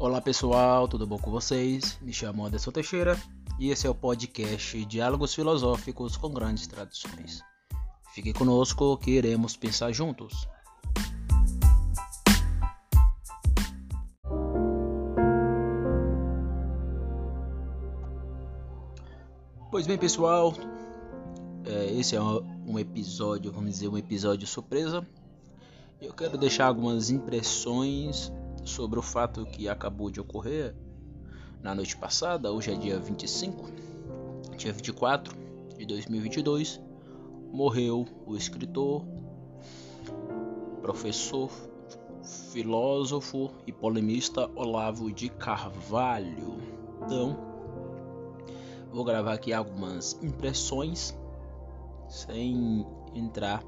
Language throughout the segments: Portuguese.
Olá pessoal, tudo bom com vocês? Me chamo Anderson Teixeira e esse é o podcast Diálogos Filosóficos com Grandes Tradições. Fique conosco que iremos pensar juntos. Pois bem, pessoal, é, esse é um episódio, vamos dizer, um episódio surpresa. Eu quero deixar algumas impressões sobre o fato que acabou de ocorrer na noite passada. Hoje é dia 25, dia 24 de 2022. Morreu o escritor, professor, filósofo e polemista Olavo de Carvalho. Então, Vou gravar aqui algumas impressões sem entrar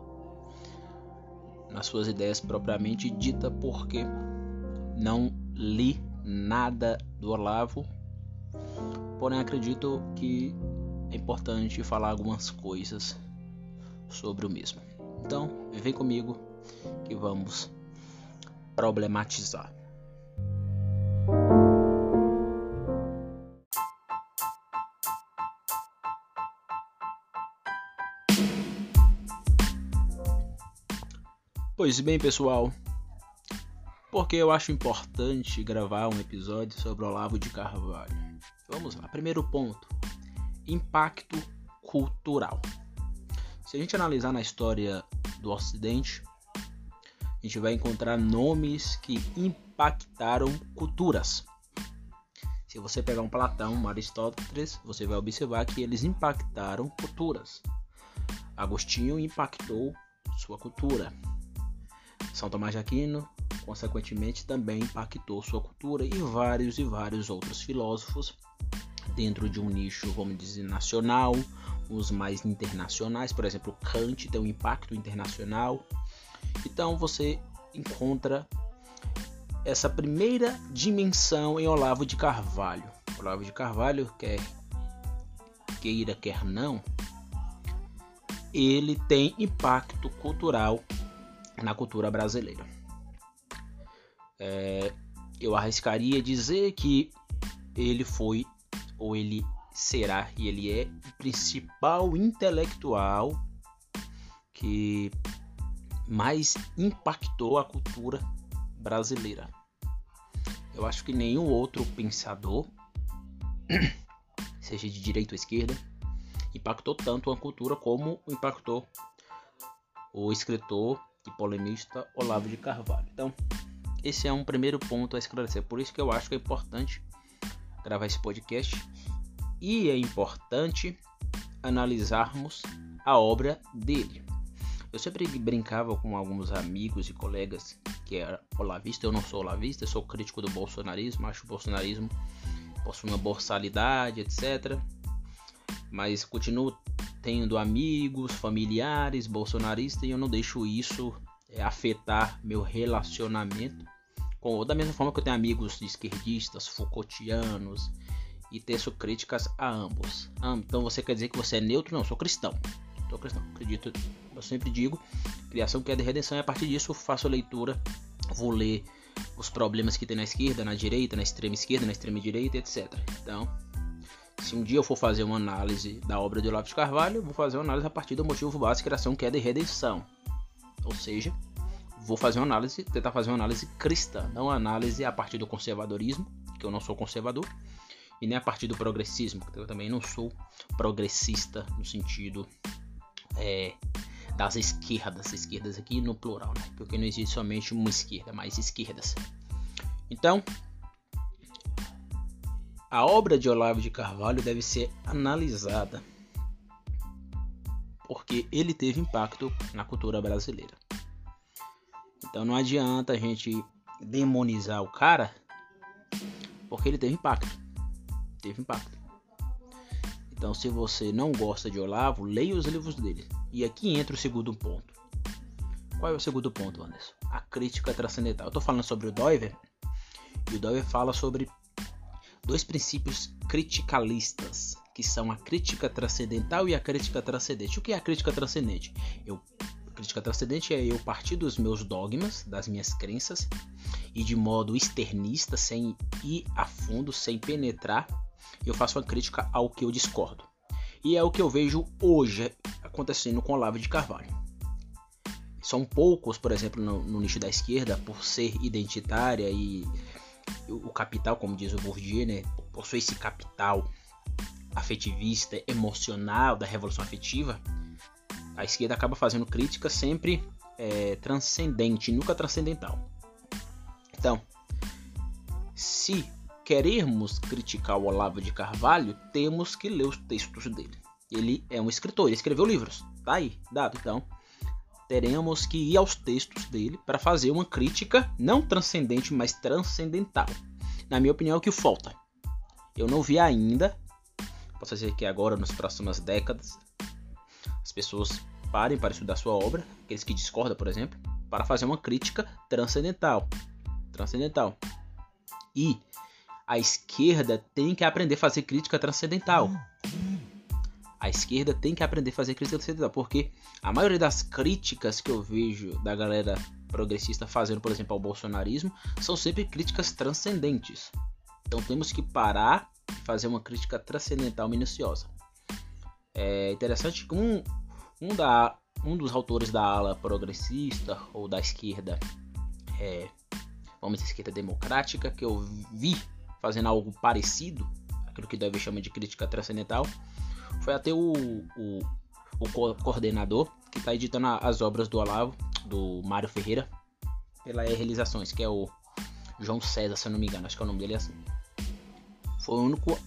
nas suas ideias propriamente dita, porque não li nada do Olavo. Porém, acredito que é importante falar algumas coisas sobre o mesmo. Então, vem comigo que vamos problematizar. Pois bem, pessoal, porque eu acho importante gravar um episódio sobre Olavo de Carvalho. Vamos lá, primeiro ponto: impacto cultural. Se a gente analisar na história do Ocidente, a gente vai encontrar nomes que impactaram culturas. Se você pegar um Platão, um Aristóteles, você vai observar que eles impactaram culturas. Agostinho impactou sua cultura. São Tomás de Aquino, consequentemente, também impactou sua cultura e vários e vários outros filósofos dentro de um nicho, vamos dizer, nacional, os mais internacionais, por exemplo, Kant tem um impacto internacional. Então você encontra essa primeira dimensão em Olavo de Carvalho. Olavo de Carvalho, quer queira, quer não, ele tem impacto cultural na cultura brasileira. É, eu arriscaria dizer que ele foi, ou ele será, e ele é o principal intelectual que mais impactou a cultura brasileira. Eu acho que nenhum outro pensador, seja de direita ou esquerda, impactou tanto a cultura como impactou o escritor e polemista Olavo de Carvalho. Então, esse é um primeiro ponto a esclarecer. Por isso que eu acho que é importante gravar esse podcast e é importante analisarmos a obra dele. Eu sempre brincava com alguns amigos e colegas que era olavista. Eu não sou olavista, sou crítico do bolsonarismo. Acho o bolsonarismo possui uma borsalidade, etc. Mas continuo tendo amigos, familiares bolsonaristas e eu não deixo isso é, afetar meu relacionamento. Com, da mesma forma que eu tenho amigos esquerdistas, Foucaultianos e teço críticas a ambos. Então você quer dizer que você é neutro? Não, sou cristão. Sou cristão, acredito. Eu sempre digo: criação, queda e redenção. E a partir disso, faço a leitura, vou ler os problemas que tem na esquerda, na direita, na extrema esquerda, na extrema direita, etc. Então, se um dia eu for fazer uma análise da obra de Olavo de Carvalho, vou fazer uma análise a partir do motivo básico, criação, queda e redenção. Ou seja, vou fazer uma análise, tentar fazer uma análise cristã, não uma análise a partir do conservadorismo, que eu não sou conservador, e nem a partir do progressismo, que eu também não sou progressista no sentido é, das esquerdas, esquerdas aqui no plural, né? porque não existe somente uma esquerda, mas esquerdas. Então, a obra de Olavo de Carvalho deve ser analisada porque ele teve impacto na cultura brasileira. Então não adianta a gente demonizar o cara porque ele teve impacto. Teve impacto. Então se você não gosta de Olavo, leia os livros dele. E aqui entra o segundo ponto. Qual é o segundo ponto, Anderson? A crítica transcendental. Eu estou falando sobre o Doiver. E o Doiver fala sobre dois princípios criticalistas, que são a crítica transcendental e a crítica transcendente. O que é a crítica transcendente? Eu crítica transcendente é eu partir dos meus dogmas, das minhas crenças, e de modo externista, sem ir a fundo, sem penetrar, eu faço uma crítica ao que eu discordo. E é o que eu vejo hoje acontecendo com Olavo de Carvalho. São poucos, por exemplo, no, no nicho da esquerda, por ser identitária e o capital, como diz o Bourdieu, né, possui esse capital afetivista, emocional da revolução afetiva, a esquerda acaba fazendo crítica sempre é, transcendente, nunca transcendental. Então, se queremos criticar o Olavo de Carvalho, temos que ler os textos dele. Ele é um escritor, ele escreveu livros, tá aí, dado. Então, teremos que ir aos textos dele para fazer uma crítica não transcendente, mas transcendental. Na minha opinião, é o que falta. Eu não vi ainda, posso dizer que agora, nas próximas décadas, as pessoas parem para estudar sua obra, aqueles que discordam, por exemplo, para fazer uma crítica transcendental. Transcendental. E a esquerda tem que aprender a fazer crítica transcendental. A esquerda tem que aprender a fazer crítica transcendental, porque a maioria das críticas que eu vejo da galera progressista fazendo, por exemplo, ao bolsonarismo, são sempre críticas transcendentes. Então temos que parar e fazer uma crítica transcendental minuciosa. É interessante que um, da, um dos autores da ala progressista ou da esquerda, é, vamos dizer, esquerda democrática, que eu vi fazendo algo parecido, aquilo que deve chamar de crítica transcendental, foi até o, o, o coordenador que está editando as obras do Olavo, do Mário Ferreira, pela E Realizações, que é o João César, se eu não me engano, acho que é o nome dele é assim. Foi o único,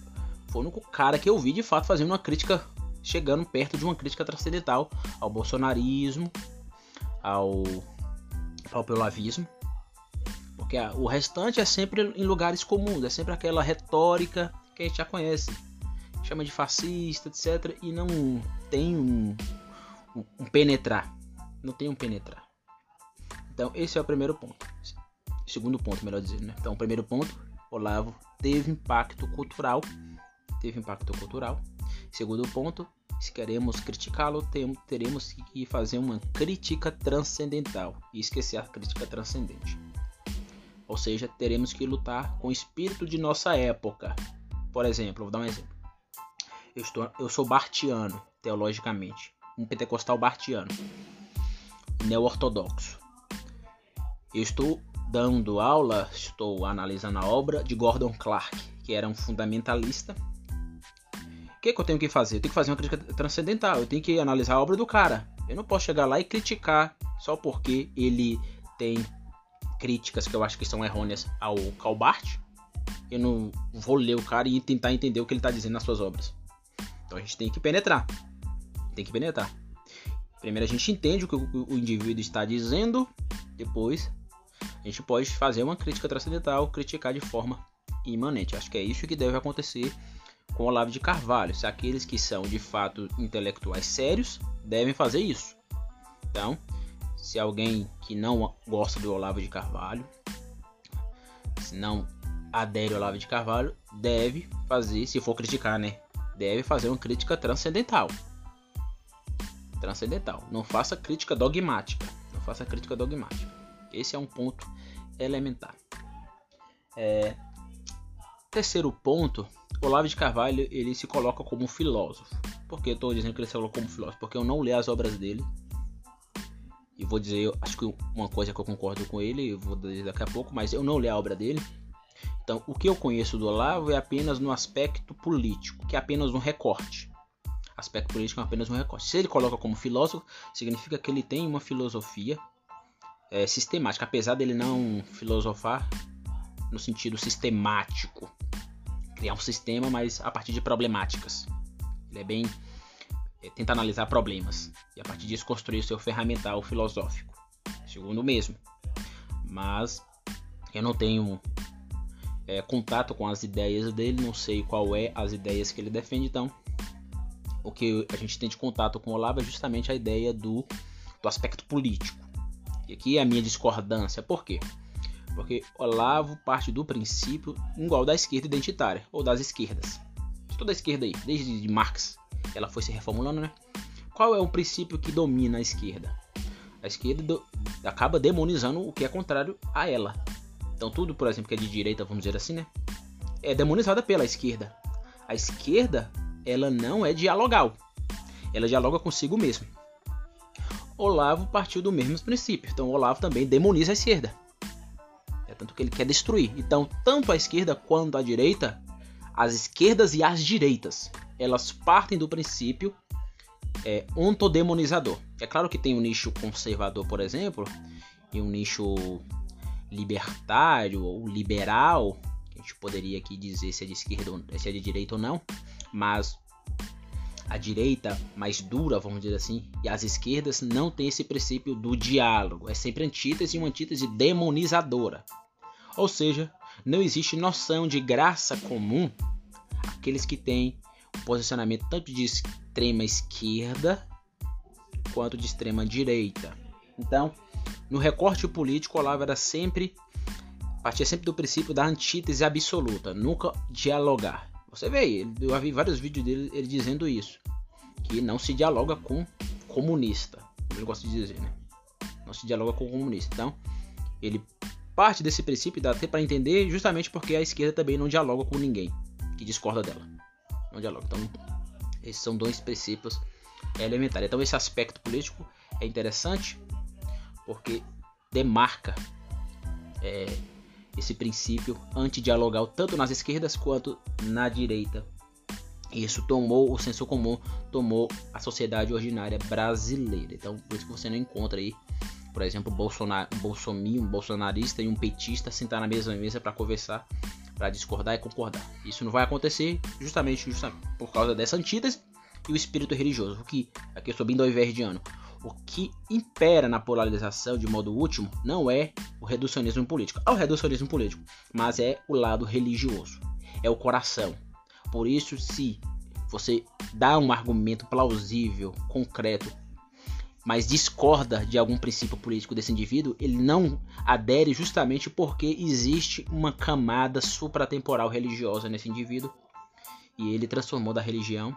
foi o único cara que eu vi de fato fazendo uma crítica, chegando perto de uma crítica transcendental ao bolsonarismo, ao, olavismo porque o restante é sempre em lugares comuns, é sempre aquela retórica que a gente já conhece. Chama de fascista, etc. E não tem um, um, um penetrar. Não tem um penetrar. Então, esse é o primeiro ponto. Segundo ponto, melhor dizendo. Né? Então, o primeiro ponto, Olavo teve impacto cultural. Teve impacto cultural. Segundo ponto, se queremos criticá-lo, teremos que fazer uma crítica transcendental e esquecer a crítica transcendente. Ou seja, teremos que lutar com o espírito de nossa época. Por exemplo, vou dar um exemplo. Eu, estou, eu sou bartiano, teologicamente. Um pentecostal bartiano. Neo-ortodoxo. Eu estou dando aula, estou analisando a obra de Gordon Clark, que era um fundamentalista. O que, que eu tenho que fazer? Eu tenho que fazer uma crítica transcendental. Eu tenho que analisar a obra do cara. Eu não posso chegar lá e criticar só porque ele tem críticas que eu acho que são errôneas ao Calbart, eu não vou ler o cara e tentar entender o que ele está dizendo nas suas obras. Então a gente tem que penetrar. Tem que penetrar. Primeiro a gente entende o que o indivíduo está dizendo, depois a gente pode fazer uma crítica transcendental, criticar de forma imanente. Acho que é isso que deve acontecer com Olavo de Carvalho. Se aqueles que são de fato intelectuais sérios devem fazer isso. Então, se alguém que não gosta do Olavo de Carvalho, se não adere ao Olavo de Carvalho, deve fazer, se for criticar, né? Deve fazer uma crítica transcendental. Transcendental. Não faça crítica dogmática. Não faça crítica dogmática. Esse é um ponto elementar. É... Terceiro ponto, Olavo de Carvalho ele se coloca como filósofo. Por que eu estou dizendo que ele se coloca como filósofo? Porque eu não li as obras dele e vou dizer, acho que uma coisa que eu concordo com ele, eu vou dizer daqui a pouco, mas eu não li a obra dele. Então, o que eu conheço do Olavo é apenas no aspecto político, que é apenas um recorte. Aspecto político é apenas um recorte. Se ele coloca como filósofo, significa que ele tem uma filosofia é, sistemática, apesar dele não filosofar no sentido sistemático, criar um sistema, mas a partir de problemáticas. Ele é bem é, tenta analisar problemas e a partir disso construir o seu ferramental filosófico, segundo o mesmo. Mas eu não tenho é, contato com as ideias dele, não sei qual é as ideias que ele defende, então o que a gente tem de contato com o Olavo é justamente a ideia do, do aspecto político. E aqui é a minha discordância, por quê? Porque Olavo parte do princípio igual da esquerda identitária, ou das esquerdas. Toda a esquerda aí, desde Marx ela foi se reformulando, né? Qual é o princípio que domina a esquerda? A esquerda do, acaba demonizando o que é contrário a ela. Então tudo, por exemplo, que é de direita, vamos dizer assim, né? É demonizada pela esquerda. A esquerda, ela não é dialogal. Ela dialoga consigo mesmo. Olavo partiu do mesmo princípio. Então Olavo também demoniza a esquerda. Tanto que ele quer destruir. Então, tanto a esquerda quanto a direita, as esquerdas e as direitas, elas partem do princípio é, ontodemonizador. É claro que tem um nicho conservador, por exemplo, e um nicho libertário ou liberal, que a gente poderia aqui dizer se é de esquerda ou se é de direita ou não, mas a direita mais dura, vamos dizer assim, e as esquerdas não tem esse princípio do diálogo. É sempre antítese e uma antítese demonizadora. Ou seja, não existe noção de graça comum aqueles que têm um posicionamento tanto de extrema esquerda quanto de extrema direita. Então, no recorte político, Olavo era sempre partia sempre do princípio da antítese absoluta, nunca dialogar. Você vê, eu vi vários vídeos dele ele dizendo isso, que não se dialoga com comunista, ele gosta de dizer, né? Não se dialoga com comunista. Então, ele parte desse princípio dá até para entender justamente porque a esquerda também não dialoga com ninguém que discorda dela. Não dialoga. Então, esses são dois princípios elementares. Então, esse aspecto político é interessante porque demarca é, esse princípio antidialogal tanto nas esquerdas quanto na direita. Isso tomou o senso comum, tomou a sociedade ordinária brasileira. Então, por isso que você não encontra aí, por exemplo, Bolsonaro, um bolsonarista e um petista sentar na mesma mesa para conversar, para discordar e concordar. Isso não vai acontecer justamente, justamente por causa dessa antítese e o espírito religioso. O que aqui eu sou bem do ano o que impera na polarização de modo último não é o reducionismo político. É o reducionismo político, mas é o lado religioso, é o coração. Por isso, se você dá um argumento plausível, concreto, mas discorda de algum princípio político desse indivíduo, ele não adere justamente porque existe uma camada supratemporal religiosa nesse indivíduo e ele transformou da religião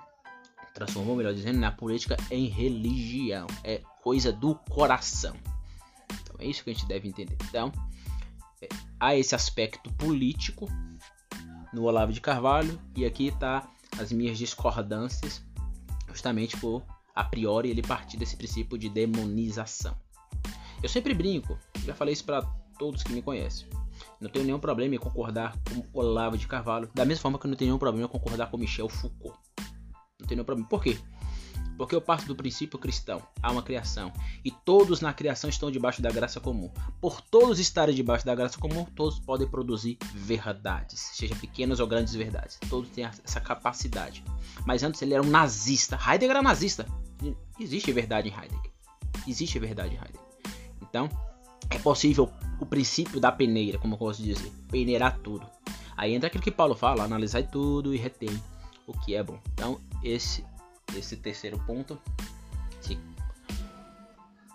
transformou, melhor dizendo, na política em religião. É coisa do coração. Então é isso que a gente deve entender. Então, é, há esse aspecto político no Olavo de Carvalho e aqui está as minhas discordâncias, justamente por a priori ele partir desse princípio de demonização. Eu sempre brinco, já falei isso para todos que me conhecem. Não tenho nenhum problema em concordar com Olavo de Carvalho, da mesma forma que eu não tenho nenhum problema em concordar com Michel Foucault. Não tem nenhum problema. Por quê? Porque eu parto do princípio cristão. Há uma criação. E todos na criação estão debaixo da graça comum. Por todos estarem debaixo da graça comum, todos podem produzir verdades. Seja pequenas ou grandes verdades. Todos têm essa capacidade. Mas antes ele era um nazista. Heidegger era nazista. Existe verdade em Heidegger. Existe verdade em Heidegger. Então, é possível o princípio da peneira, como eu gosto de dizer. Peneirar tudo. Aí entra aquilo que Paulo fala, analisar tudo e retém o que é bom. Então, esse esse terceiro ponto esse,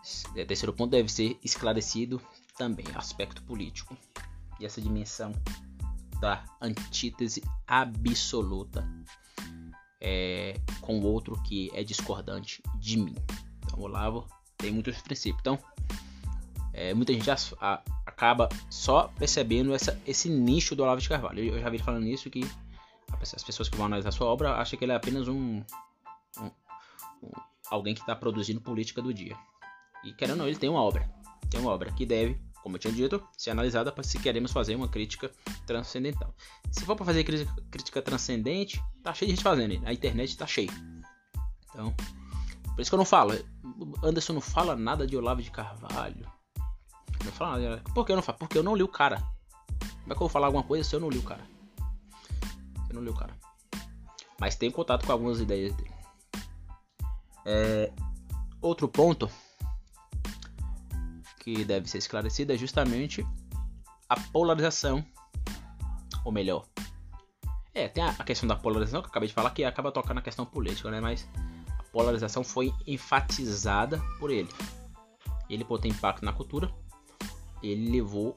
esse terceiro ponto deve ser esclarecido também aspecto político e essa dimensão da antítese absoluta é, com o outro que é discordante de mim. Então, Olavo tem muitos princípios. Então, é, muita gente a, a, acaba só percebendo essa, esse nicho do Olavo de Carvalho. Eu já vi falando nisso que as pessoas que vão analisar sua obra acham que ele é apenas um, alguém que está produzindo política do dia. E querendo ou não, ele tem uma obra. Tem uma obra que deve, como eu tinha dito, ser analisada para se queremos fazer uma crítica transcendental. Se for para fazer crítica, crítica, transcendente, tá cheio de gente fazendo. A internet tá cheio. Então, por isso que eu não falo. Anderson não fala nada de Olavo de Carvalho. Não fala nada. Por que eu não falo? Porque eu não li o cara. Como é que eu vou falar alguma coisa se eu não li o cara? não li o cara. Mas tenho contato com algumas ideias dele. É, outro ponto que deve ser esclarecido é justamente a polarização. Ou melhor, é, tem a questão da polarização que eu acabei de falar que acaba tocando na questão política, né? Mas a polarização foi enfatizada por ele. Ele, ter impacto na cultura, ele levou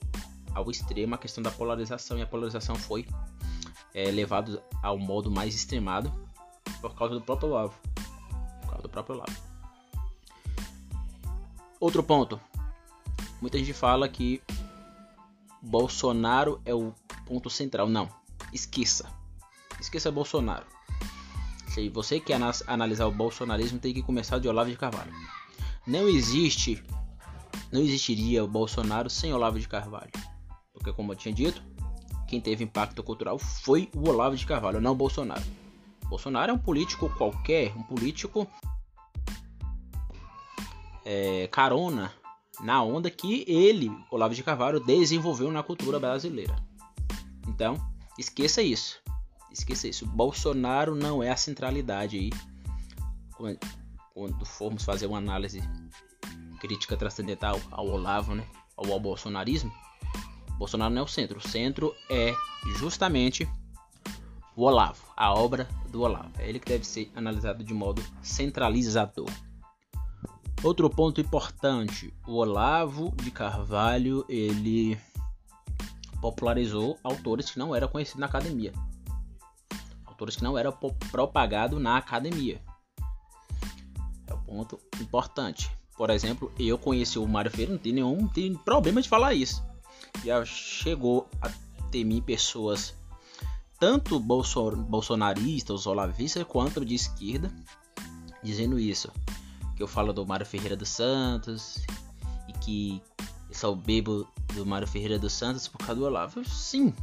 ao extremo a questão da polarização e a polarização foi é, levado ao modo mais extremado por causa do próprio Olavo. Do próprio Olavo. Outro ponto. Muita gente fala que Bolsonaro é o ponto central. Não. Esqueça. Esqueça Bolsonaro. Se você quer analisar o bolsonarismo, tem que começar de Olavo de Carvalho. Não existe, não existiria o Bolsonaro sem Olavo de Carvalho. Porque como eu tinha dito, quem teve impacto cultural foi o Olavo de Carvalho, não o Bolsonaro. Bolsonaro é um político qualquer, um político é, carona na onda que ele, Olavo de Carvalho, desenvolveu na cultura brasileira. Então, esqueça isso. Esqueça isso. Bolsonaro não é a centralidade aí. Quando formos fazer uma análise crítica transcendental ao Olavo, né? Ao, ao bolsonarismo, Bolsonaro não é o centro. O centro é justamente o Olavo, a obra do Olavo. É ele que deve ser analisado de modo centralizador. Outro ponto importante, o Olavo de Carvalho, ele popularizou autores que não eram conhecidos na academia. Autores que não eram propagados na academia. É um ponto importante. Por exemplo, eu conheci o Mário Ferreira, não tem nenhum tem problema de falar isso. Já chegou a ter mim pessoas tanto bolsonaristas, olavistas, quanto de esquerda, dizendo isso que eu falo do Mário Ferreira dos Santos e que eu sou bebo do Mário Ferreira dos Santos por causa do Olavo. Sim.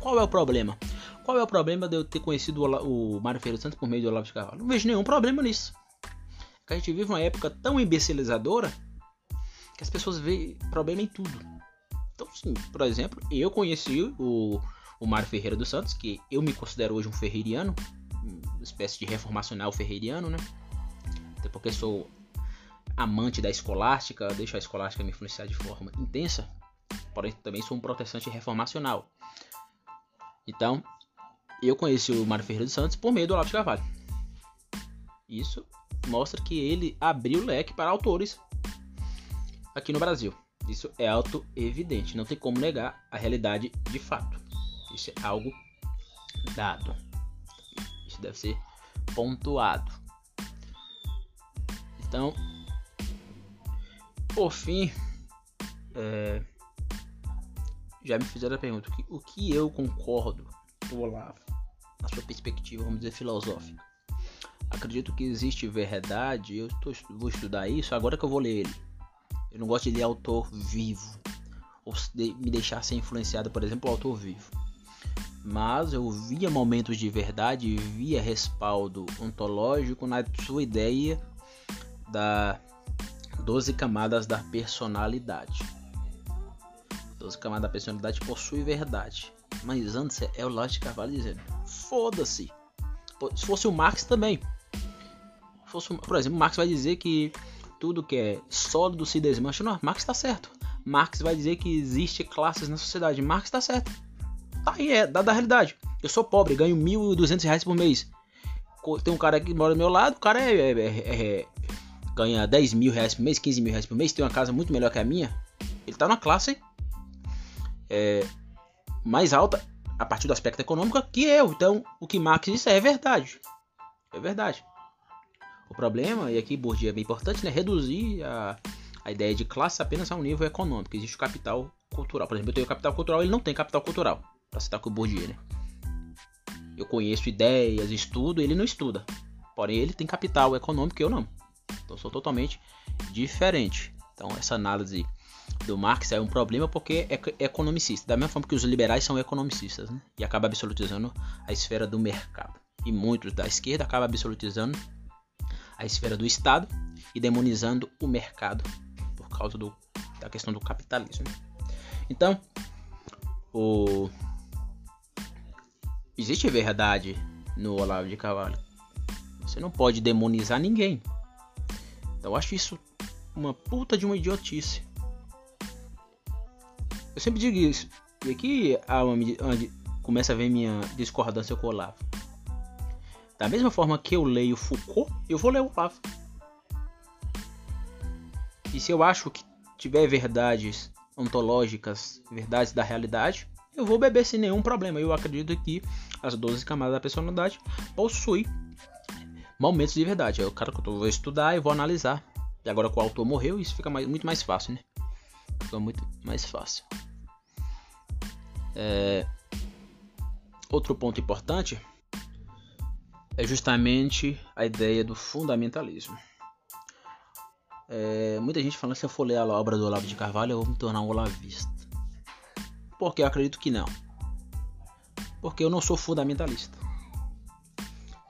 Qual é o problema? Qual é o problema de eu ter conhecido o Mário Ferreira dos Santos por meio do Olavo de Carvalho? Não vejo nenhum problema nisso. Que a gente vive uma época tão imbecilizadora que as pessoas veem problema em tudo. Então, sim, por exemplo, eu conheci o, o Mário Ferreira dos Santos, que eu me considero hoje um ferreiriano, uma espécie de reformacional ferreiriano, né? até porque sou amante da escolástica, deixo a escolástica me influenciar de forma intensa, porém também sou um protestante reformacional. Então, eu conheci o Mário Ferreira dos Santos por meio do Olavo de Carvalho. Isso mostra que ele abriu leque para autores aqui no Brasil. Isso é auto-evidente, não tem como negar a realidade de fato. Isso é algo dado. Isso deve ser pontuado. Então, por fim, é, já me fizeram a pergunta: o que eu concordo o Olavo, na sua perspectiva, vamos dizer, filosófica? Acredito que existe verdade, eu tô, vou estudar isso agora que eu vou ler ele. Eu não gosto de ler autor vivo, ou de, me deixar ser influenciado, por exemplo, autor vivo. Mas eu via momentos de verdade, via respaldo ontológico na sua ideia da 12 camadas da personalidade. 12 camadas da personalidade possui verdade. Mas antes é o Lorde Carvalho dizendo: foda-se. Se fosse o Marx também. Fosse, por exemplo, Marx vai dizer que tudo que é sólido se desmancha. Não, Marx está certo. Marx vai dizer que existe classes na sociedade. Marx está certo. Tá aí, é da, da realidade. Eu sou pobre, ganho 1.200 reais por mês. Tem um cara que mora do meu lado, o cara é, é, é, é ganha 10 mil reais por mês, 15 mil reais por mês, tem uma casa muito melhor que a minha, ele está na classe é, mais alta a partir do aspecto econômico que eu. Então, o que Marx disse é verdade. É verdade. O problema, e aqui Bourdieu é bem importante, né? Reduzir a, a ideia de classe apenas a um nível econômico. Existe o capital cultural. Por exemplo, eu tenho capital cultural, ele não tem capital cultural. Para citar com o Bourdieu, né? Eu conheço ideias, estudo, ele não estuda. Porém, ele tem capital econômico e eu não. Então sou totalmente diferente. Então essa análise do Marx é um problema porque é economicista, da mesma forma que os liberais são economicistas, né? e acaba absolutizando a esfera do mercado. E muitos da esquerda acabam absolutizando a esfera do Estado e demonizando o mercado por causa do, da questão do capitalismo. Então, o... existe verdade no Olavo de Carvalho. Você não pode demonizar ninguém. Eu acho isso uma puta de uma idiotice. Eu sempre digo isso. E aqui começa a ver minha discordância com o Olavo. Da mesma forma que eu leio Foucault, eu vou ler o Olavo. E se eu acho que tiver verdades ontológicas, verdades da realidade, eu vou beber sem nenhum problema. Eu acredito que as 12 camadas da personalidade possuem momentos de verdade. É o cara que eu vou estudar e vou analisar E agora que o autor morreu, isso fica mais, muito mais fácil, né? Fica muito mais fácil. É... Outro ponto importante é justamente a ideia do fundamentalismo. É, muita gente falando que se eu for ler a obra do Olavo de Carvalho, eu vou me tornar um olavista. Porque eu acredito que não. Porque eu não sou fundamentalista.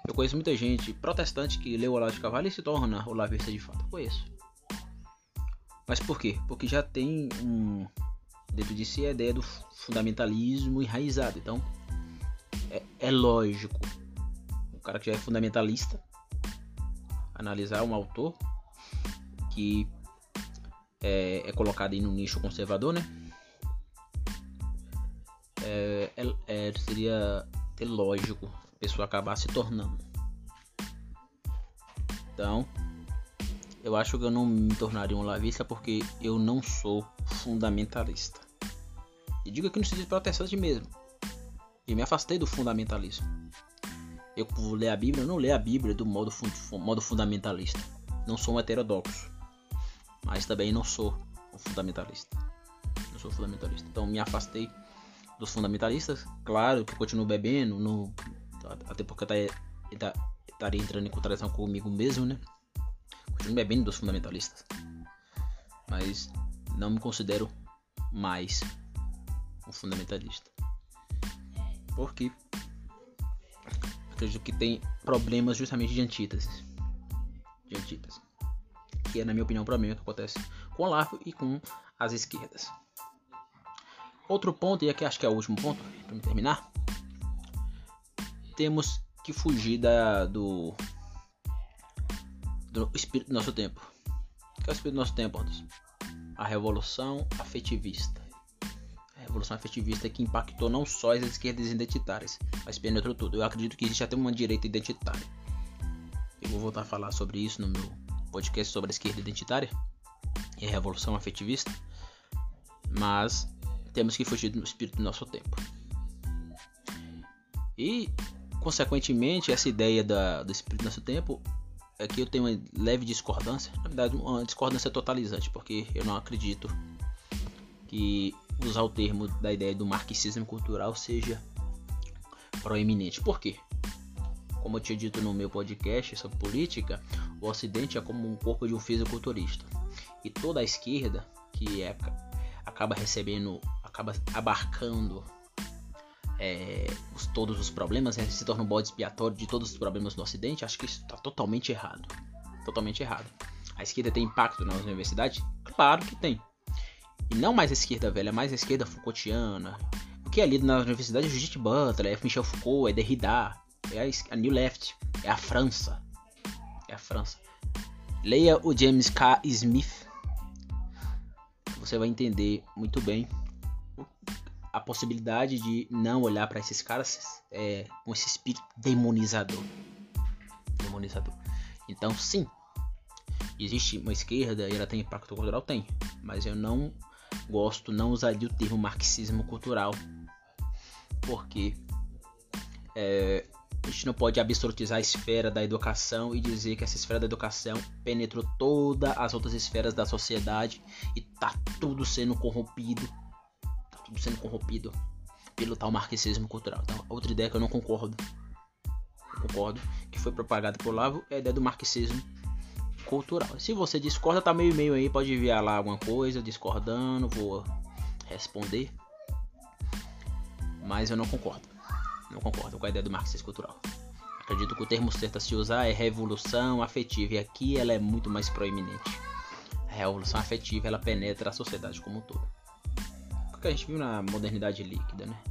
Eu conheço muita gente protestante que lê o Olavo de Carvalho e se torna olavista de fato. Eu conheço. Mas por quê? Porque já tem um dentro de si a ideia do fundamentalismo enraizado. Então, é, é lógico o cara que já é fundamentalista analisar um autor que é, é colocado aí no nicho conservador, né? Seria ter lógico a pessoa acabar se tornando. Então, eu acho que eu não me tornaria um lavista porque eu não sou fundamentalista. E digo aqui no sentido protestante mesmo. E me afastei do fundamentalismo. Eu vou ler a Bíblia, eu não leio a Bíblia do modo, modo fundamentalista. Não sou um heterodoxo mas também não sou um fundamentalista. Não sou fundamentalista. Então me afastei dos fundamentalistas. Claro que continuo bebendo, no, até porque eu tá, estaria entrando em contradição comigo mesmo, né? Continuo bebendo dos fundamentalistas. Mas não me considero mais um fundamentalista. Porque acredito que tem problemas justamente de antíteses. De antíteses que é, na minha opinião, o problema que acontece com o Olavo e com as esquerdas. Outro ponto, e aqui acho que é o último ponto, para terminar, temos que fugir da, do, do espírito do nosso tempo. O que é o espírito do nosso tempo, Anderson? A revolução afetivista. A revolução afetivista que impactou não só as esquerdas identitárias, mas penetrou tudo. Eu acredito que existe até uma direita identitária. Eu vou voltar a falar sobre isso no meu podcast sobre a esquerda identitária e a revolução afetivista, mas temos que fugir do espírito do nosso tempo. E, consequentemente, essa ideia da, do espírito do nosso tempo é que eu tenho uma leve discordância, na verdade, uma discordância totalizante, porque eu não acredito que usar o termo da ideia do marxismo cultural seja proeminente. Por quê? Como eu tinha dito no meu podcast sobre política, o Ocidente é como um corpo de um fisiculturista. E toda a esquerda, que é, acaba recebendo, acaba abarcando é, os, todos os problemas, né, se torna um bode expiatório de todos os problemas do Ocidente, acho que isso está totalmente errado. Totalmente errado. A esquerda tem impacto nas universidades? Claro que tem. E não mais a esquerda velha, mais a esquerda Foucaultiana. O que é lido na universidade é Judith Butler, é Michel Foucault, é Derrida, é a, a New Left, é a França é a França. Leia o James K. Smith. Você vai entender muito bem a possibilidade de não olhar para esses caras é, com esse espírito demonizador. Demonizador. Então, sim, existe uma esquerda e ela tem impacto cultural? Tem. Mas eu não gosto, não usaria o termo marxismo cultural. Porque é, a gente não pode absolutizar a esfera da educação e dizer que essa esfera da educação penetrou todas as outras esferas da sociedade e tá tudo sendo corrompido. Tudo sendo corrompido pelo tal marxismo cultural. Então, outra ideia que eu não concordo. Eu concordo que foi propagada por Lavo é a ideia do marxismo cultural. Se você discorda, tá meio meio aí, pode enviar lá alguma coisa discordando, vou responder. Mas eu não concordo. Não concordo com a ideia do marxismo cultural. Acredito que o termo certo a se usar é revolução afetiva e aqui ela é muito mais proeminente. A revolução afetiva ela penetra a sociedade como um todo. Que a gente viu na modernidade líquida, né?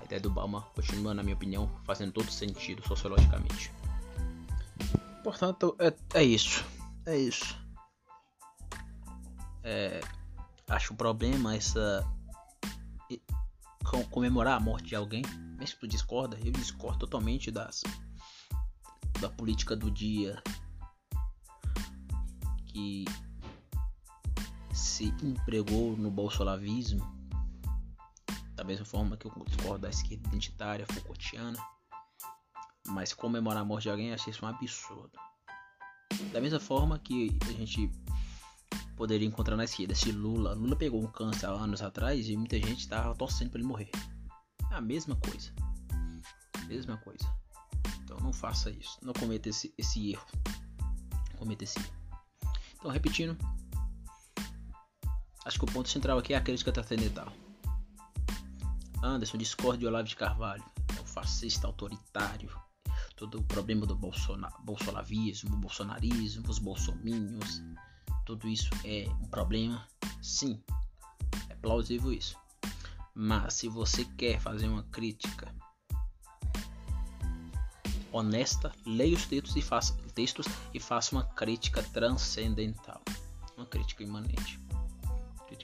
A ideia do Bauman continua, na minha opinião, fazendo todo sentido sociologicamente. Portanto, é, é isso. É isso. É, acho um problema essa comemorar a morte de alguém, mesmo que tu discorda, eu discordo totalmente das da política do dia que se empregou no bolsolavismo, da mesma forma que eu discordo da esquerda identitária Foucaultiana, mas comemorar a morte de alguém, achei isso um absurdo. Da mesma forma que a gente poderia encontrar na esquerda. Se Lula, Lula pegou um câncer há anos atrás e muita gente estava torcendo para ele morrer. É a mesma coisa. Mesma coisa. Então não faça isso. Não cometa esse, esse erro. Cometa esse erro. Então, repetindo. Acho que o ponto central aqui é a crítica transcendental. Anderson discorde de Olavo de Carvalho. É um fascista autoritário. Todo o problema do bolsona bolsonavismo, bolsonarismo, os bolsominhos. Tudo isso é um problema? Sim. É plausível isso. Mas se você quer fazer uma crítica honesta, leia os textos e faça, textos e faça uma crítica transcendental, uma crítica imanente.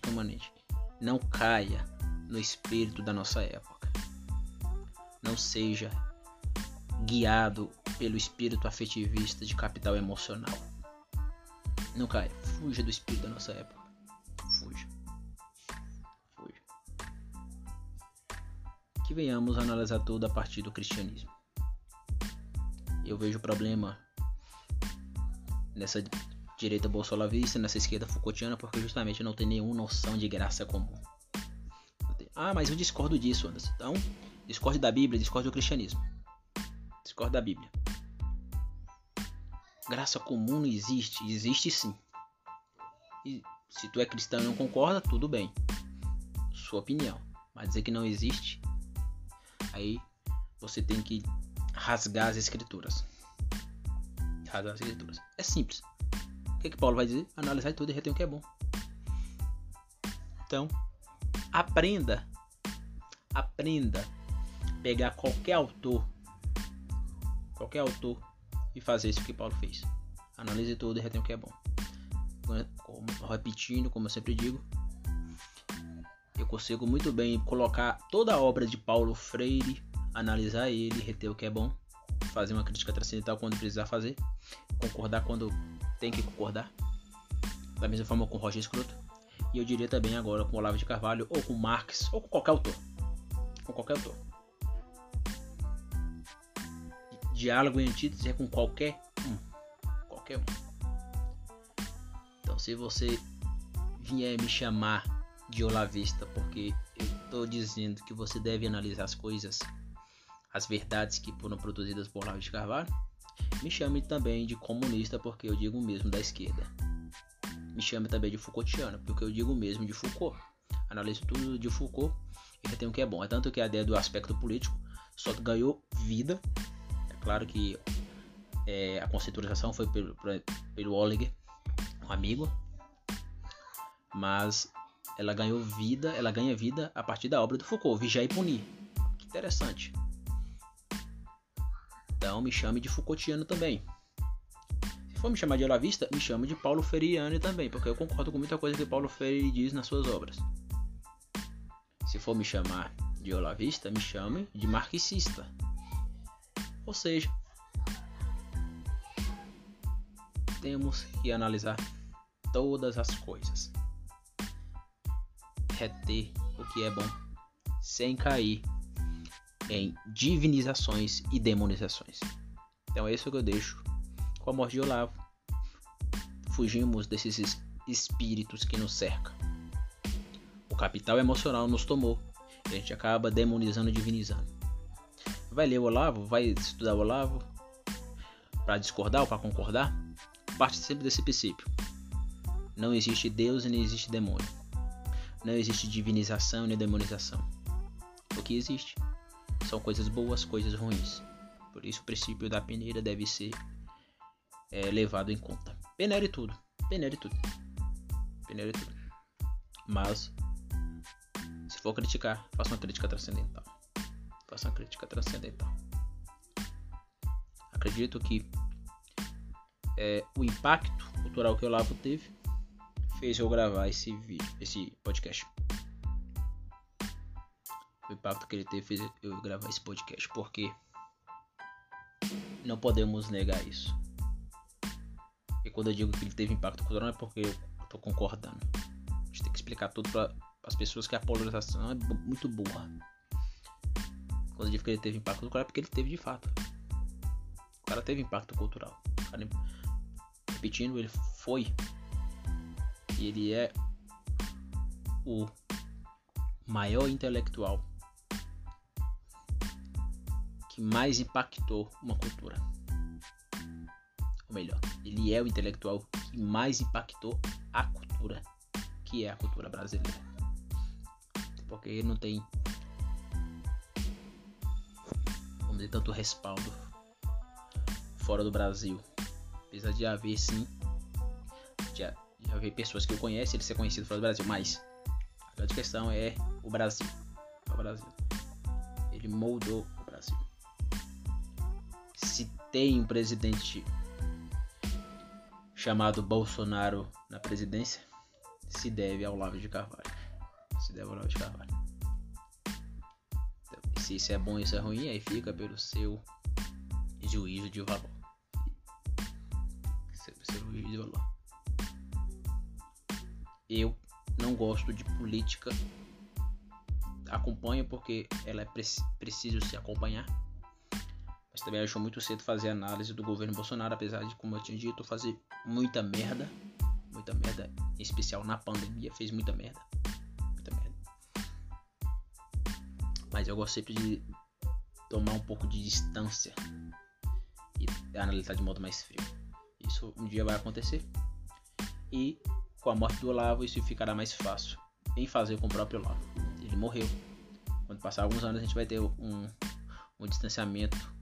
Imanente. Não caia no espírito da nossa época. Não seja guiado pelo espírito afetivista de capital emocional. Não caia. Fuja do espírito da nossa época. Fuja. Fuja. Que venhamos analisar tudo a partir do cristianismo. Eu vejo problema nessa direita bolsolavista, nessa esquerda Foucaultiana, porque justamente não tem nenhuma noção de graça comum. Ah, mas eu discordo disso, Anderson. Então, discordo da Bíblia, discordo do cristianismo. Discordo da Bíblia. Graça comum não existe, existe sim. E se tu é cristão e não concorda, tudo bem. Sua opinião. Mas dizer que não existe, aí você tem que rasgar as escrituras. Rasgar as escrituras. É simples. Que, que Paulo vai dizer? Analisar tudo e reter o que é bom. Então, aprenda. Aprenda. Pegar qualquer autor. Qualquer autor. E fazer isso que Paulo fez. Analise tudo e retém o que é bom. Como, repetindo, como eu sempre digo. Eu consigo muito bem colocar toda a obra de Paulo Freire analisar ele, reter o que é bom, fazer uma crítica transcendental quando precisar fazer, concordar quando tem que concordar, da mesma forma com Roger Scruto, e eu diria também agora com Olavo de Carvalho, ou com Marx, ou com qualquer autor. Com qualquer autor. Diálogo e antítese é com qualquer um. Qualquer um. Então se você vier me chamar de olavista porque eu estou dizendo que você deve analisar as coisas as verdades que foram produzidas por Olavo de Carvalho. Me chame também de comunista, porque eu digo mesmo da esquerda. Me chame também de Foucaultiano, porque eu digo mesmo de Foucault. Analiso tudo de Foucault e retenho o que é bom. É tanto que a ideia do aspecto político só ganhou vida. É claro que é, a conceitualização foi pelo, pelo Oliger, um amigo, mas ela ganhou vida, ela ganha vida a partir da obra do Foucault, Vigiar e Punir. Que interessante. Então me chame de Foucaultiano também. Se for me chamar de Olavista, me chame de Paulo Freiriano também, porque eu concordo com muita coisa que Paulo Freire diz nas suas obras. Se for me chamar de Olavista, me chame de marxista. Ou seja, temos que analisar todas as coisas. Reter o que é bom, sem cair em divinizações e demonizações. Então é isso que eu deixo com a morte de Olavo. Fugimos desses espíritos que nos cercam. O capital emocional nos tomou e a gente acaba demonizando e divinizando. Vai ler o Olavo? Vai estudar o Olavo? Para discordar ou para concordar? Parte sempre desse princípio. Não existe Deus e nem existe demônio. Não existe divinização nem demonização. O que existe são coisas boas, coisas ruins. Por isso o princípio da peneira deve ser é, levado em conta. Peneire tudo, peneire tudo, peneire tudo. Mas se for criticar, faça uma crítica transcendental. Faça uma crítica transcendental. Acredito que é, o impacto cultural que o Lavo teve fez eu gravar esse vídeo, esse podcast impacto que ele teve fez eu gravar esse podcast, porque não podemos negar isso. E quando eu digo que ele teve impacto cultural, não é porque eu tô concordando. A gente tem que explicar tudo para as pessoas que a polarização é muito burra. Quando eu digo que ele teve impacto cultural, é porque ele teve de fato. O cara teve impacto cultural. Cara, repetindo, ele foi e ele é o maior intelectual que mais impactou uma cultura. Ou melhor, ele é o intelectual que mais impactou a cultura, que é a cultura brasileira. Porque ele não tem vamos dizer, tanto respaldo fora do Brasil. Apesar de haver sim, já haver pessoas que eu conheço, ele ser conhecido fora do Brasil, mas a grande questão é o Brasil. É o Brasil. Ele moldou tem um presidente chamado Bolsonaro na presidência, se deve ao Lavo de Carvalho. Se deve ao Lavo de Carvalho. Então, se isso é bom isso é ruim, aí fica pelo seu juízo de valor. Seu, juízo de valor. Eu não gosto de política. Acompanho porque ela é preciso se acompanhar. Mas também acho muito cedo fazer análise do governo Bolsonaro, apesar de, como eu tinha dito, fazer muita merda. Muita merda, em especial na pandemia, fez muita merda. Muita merda. Mas eu gosto sempre de tomar um pouco de distância e analisar de modo mais frio. Isso um dia vai acontecer. E com a morte do Olavo, isso ficará mais fácil em fazer com o próprio Olavo. Ele morreu. Quando passar alguns anos, a gente vai ter um, um distanciamento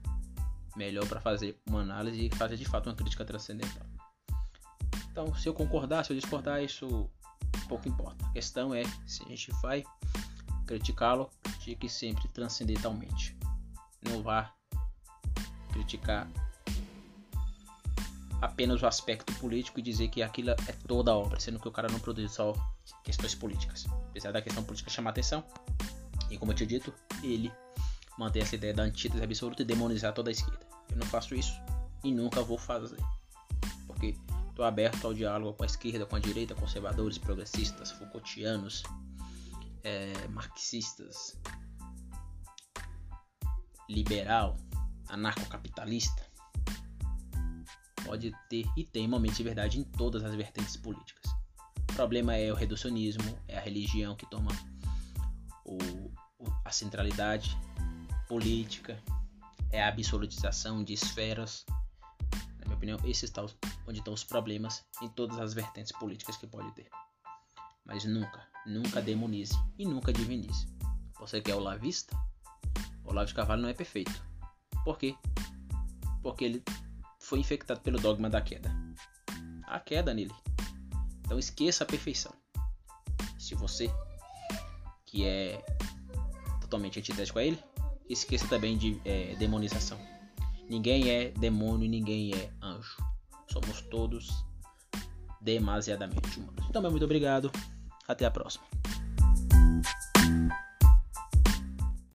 melhor para fazer uma análise e fazer de fato uma crítica transcendental. Então, se eu concordar, se eu discordar, isso pouco importa. A questão é se a gente vai criticá-lo, critique sempre transcendentalmente. Não vá criticar apenas o aspecto político e dizer que aquilo é toda a obra, sendo que o cara não produz só questões políticas. Apesar da questão política chamar atenção, e como eu tinha dito, ele mantém essa ideia da antítese absoluta e demonizar toda a esquerda. Eu não faço isso e nunca vou fazer, porque estou aberto ao diálogo com a esquerda, com a direita, conservadores, progressistas, Foucaultianos, é, marxistas, liberal, anarcocapitalista pode ter e tem momentos de verdade em todas as vertentes políticas. O problema é o reducionismo, é a religião que toma o, a centralidade política, é a absolutização de esferas. Na minha opinião, esse está onde estão os problemas em todas as vertentes políticas que pode ter. Mas nunca, nunca demonize e nunca divinize. Você quer o lavista? O Olavo de Carvalho não é perfeito. Por quê? Porque ele foi infectado pelo dogma da queda. A queda nele. Então esqueça a perfeição. Se você que é totalmente antitético a ele, esqueça também de é, demonização. Ninguém é demônio, ninguém é anjo. Somos todos demasiadamente humanos. Então, muito obrigado. Até a próxima.